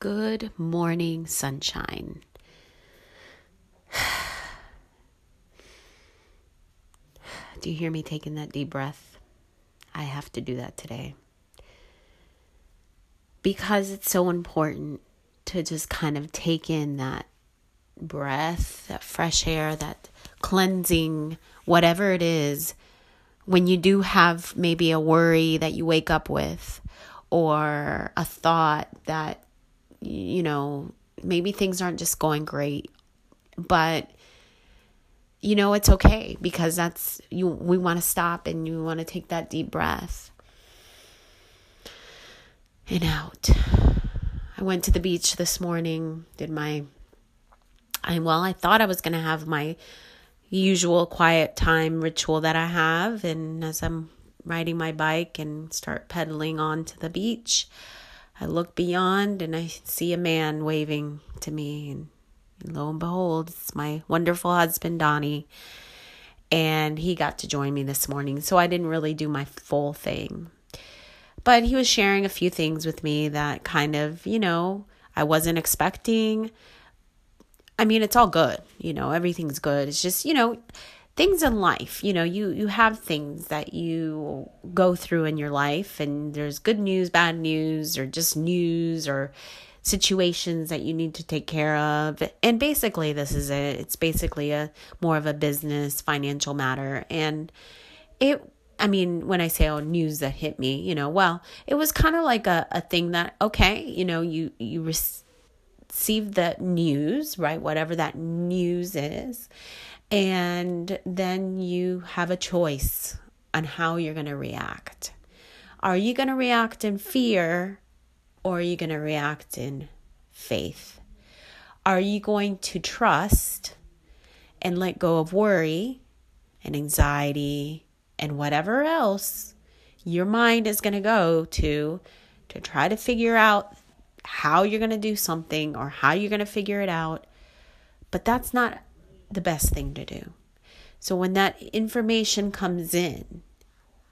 Good morning, sunshine. Do you hear me taking that deep breath? I have to do that today. Because it's so important to just kind of take in that breath, that fresh air, that cleansing, whatever it is, when you do have maybe a worry that you wake up with or a thought that you know, maybe things aren't just going great, but you know, it's okay because that's you we want to stop and you want to take that deep breath. And out. I went to the beach this morning, did my I well, I thought I was going to have my usual quiet time ritual that I have and as I'm riding my bike and start pedaling onto the beach, I look beyond and I see a man waving to me. And lo and behold, it's my wonderful husband, Donnie. And he got to join me this morning. So I didn't really do my full thing. But he was sharing a few things with me that kind of, you know, I wasn't expecting. I mean, it's all good, you know, everything's good. It's just, you know, things in life you know you you have things that you go through in your life and there's good news bad news or just news or situations that you need to take care of. And basically this is it. It's basically a more of a business financial matter. And it I mean, when I say oh news that hit me, you know, well, it was kind of like a, a thing that okay, you know, you you receive the news, right? Whatever that news is, and then you have a choice on how you're going to react. Are you going to react in fear or are you going to react in faith? Are you going to trust and let go of worry and anxiety and whatever else your mind is going to go to to try to figure out how you're going to do something or how you're going to figure it out? But that's not the best thing to do. So when that information comes in,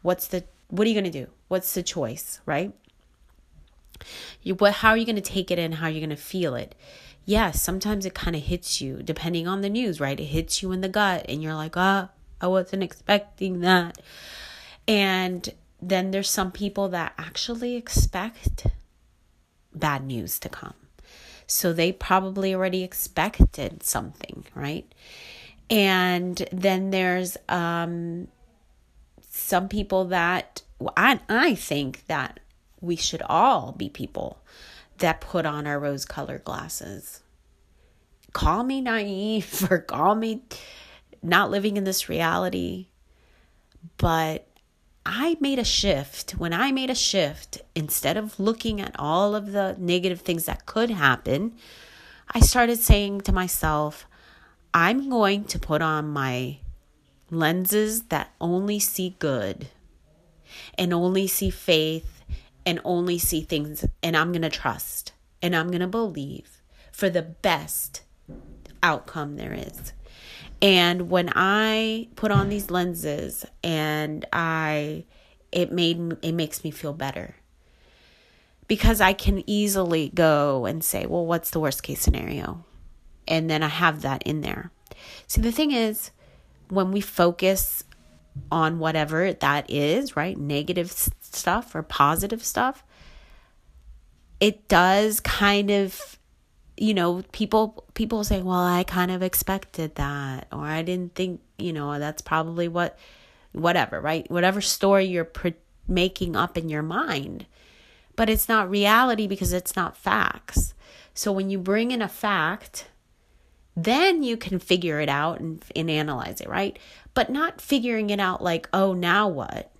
what's the what are you going to do? What's the choice, right? You what how are you going to take it in? How are you going to feel it? Yes, sometimes it kind of hits you depending on the news, right? It hits you in the gut and you're like, "Ah, oh, I wasn't expecting that." And then there's some people that actually expect bad news to come. So they probably already expected something, right? And then there's um, some people that I, I think that we should all be people that put on our rose colored glasses. Call me naive or call me not living in this reality, but I made a shift. When I made a shift, instead of looking at all of the negative things that could happen, I started saying to myself, I'm going to put on my lenses that only see good and only see faith and only see things, and I'm going to trust and I'm going to believe for the best outcome there is. And when I put on these lenses and I it made it makes me feel better. Because I can easily go and say, well, what's the worst case scenario? And then I have that in there. See, the thing is, when we focus on whatever that is, right? Negative stuff or positive stuff, it does kind of you know people people say well i kind of expected that or i didn't think you know that's probably what whatever right? Whatever story you're pre- making up in your mind. But it's not reality because it's not facts. So when you bring in a fact then you can figure it out and, and analyze it right? But not figuring it out like oh now what?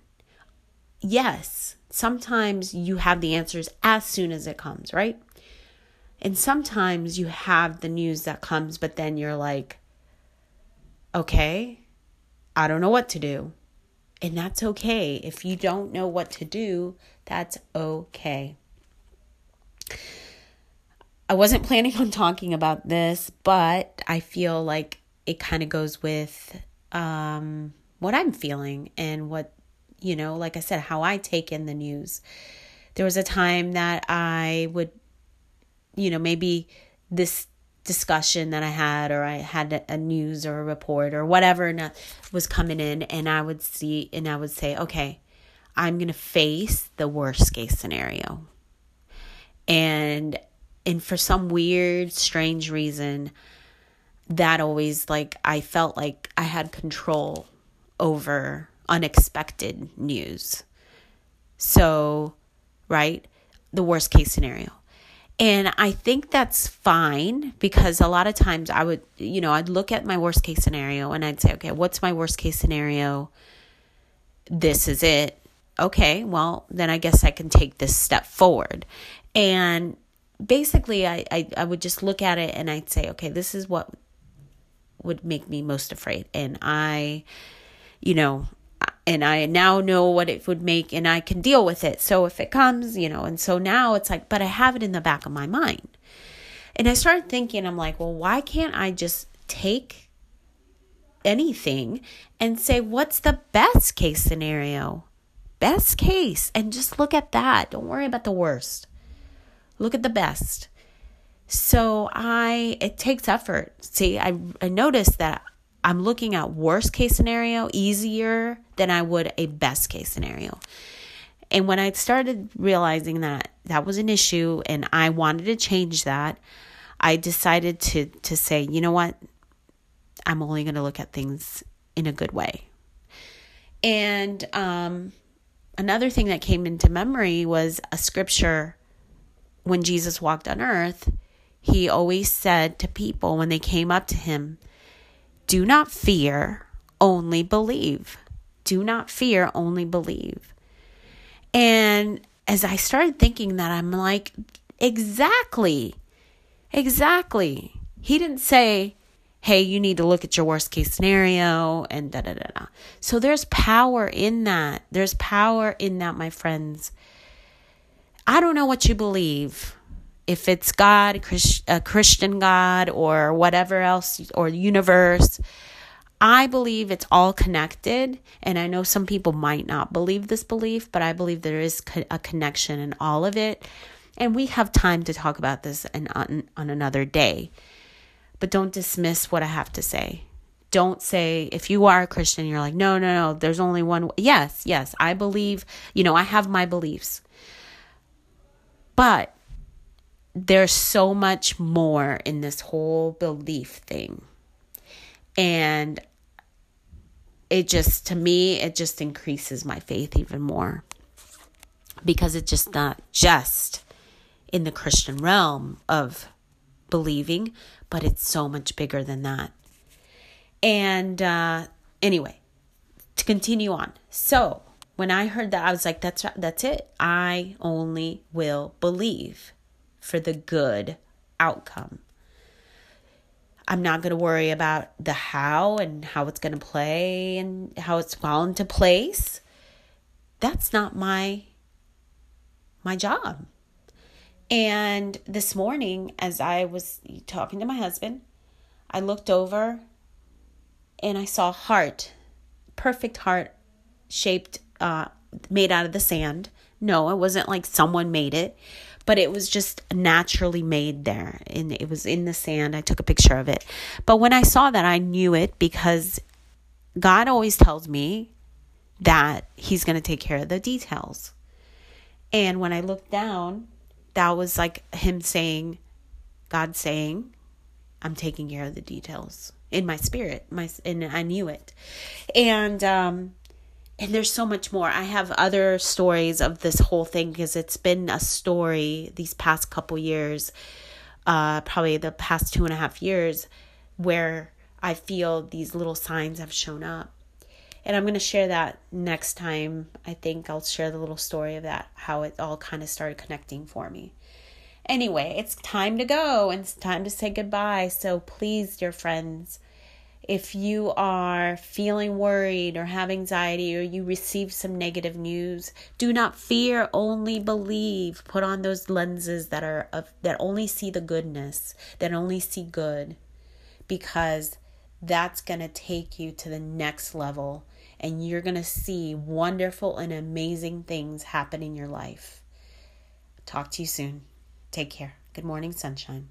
Yes, sometimes you have the answers as soon as it comes, right? And sometimes you have the news that comes, but then you're like, okay, I don't know what to do. And that's okay. If you don't know what to do, that's okay. I wasn't planning on talking about this, but I feel like it kind of goes with um, what I'm feeling and what, you know, like I said, how I take in the news. There was a time that I would, you know, maybe this discussion that I had, or I had a news or a report or whatever was coming in, and I would see and I would say, okay, I'm going to face the worst case scenario. And and for some weird strange reason that always like I felt like I had control over unexpected news. So, right? The worst case scenario. And I think that's fine because a lot of times I would, you know, I'd look at my worst case scenario and I'd say, okay, what's my worst case scenario? This is it. Okay, well, then I guess I can take this step forward. And basically, I, I, I would just look at it and I'd say, okay, this is what would make me most afraid. And I, you know, and I now know what it would make and I can deal with it. So if it comes, you know, and so now it's like, but I have it in the back of my mind. And I started thinking, I'm like, well, why can't I just take anything and say, what's the best case scenario? Best case. And just look at that. Don't worry about the worst. Look at the best. So I, it takes effort. See, I, I noticed that I'm looking at worst case scenario easier than I would a best case scenario. And when I started realizing that that was an issue and I wanted to change that, I decided to to say, you know what? I'm only going to look at things in a good way. And um, another thing that came into memory was a scripture when Jesus walked on earth. He always said to people when they came up to him, do not fear, only believe. Do not fear, only believe. And as I started thinking that, I'm like, exactly, exactly. He didn't say, hey, you need to look at your worst case scenario and da da da da. So there's power in that. There's power in that, my friends. I don't know what you believe if it's God, a Christian God, or whatever else, or universe. I believe it's all connected. And I know some people might not believe this belief, but I believe there is a connection in all of it. And we have time to talk about this on, on another day. But don't dismiss what I have to say. Don't say, if you are a Christian, you're like, no, no, no, there's only one. Yes, yes, I believe, you know, I have my beliefs. But there's so much more in this whole belief thing. And it just, to me, it just increases my faith even more because it's just not just in the Christian realm of believing, but it's so much bigger than that. And uh, anyway, to continue on. So when I heard that, I was like, that's that's it. I only will believe for the good outcome. I'm not going to worry about the how and how it's going to play and how it's fallen into place. That's not my my job. And this morning as I was talking to my husband, I looked over and I saw heart, perfect heart shaped uh made out of the sand. No, it wasn't like someone made it but it was just naturally made there and it was in the sand. I took a picture of it. But when I saw that, I knew it because God always tells me that He's going to take care of the details. And when I looked down, that was like Him saying, God saying, I'm taking care of the details in my spirit. My and I knew it. And um and there's so much more. I have other stories of this whole thing because it's been a story these past couple years, uh, probably the past two and a half years, where I feel these little signs have shown up. And I'm going to share that next time. I think I'll share the little story of that, how it all kind of started connecting for me. Anyway, it's time to go and it's time to say goodbye. So please, dear friends, if you are feeling worried or have anxiety or you receive some negative news, do not fear, only believe. Put on those lenses that are of that only see the goodness, that only see good because that's going to take you to the next level and you're going to see wonderful and amazing things happen in your life. Talk to you soon. Take care. Good morning, sunshine.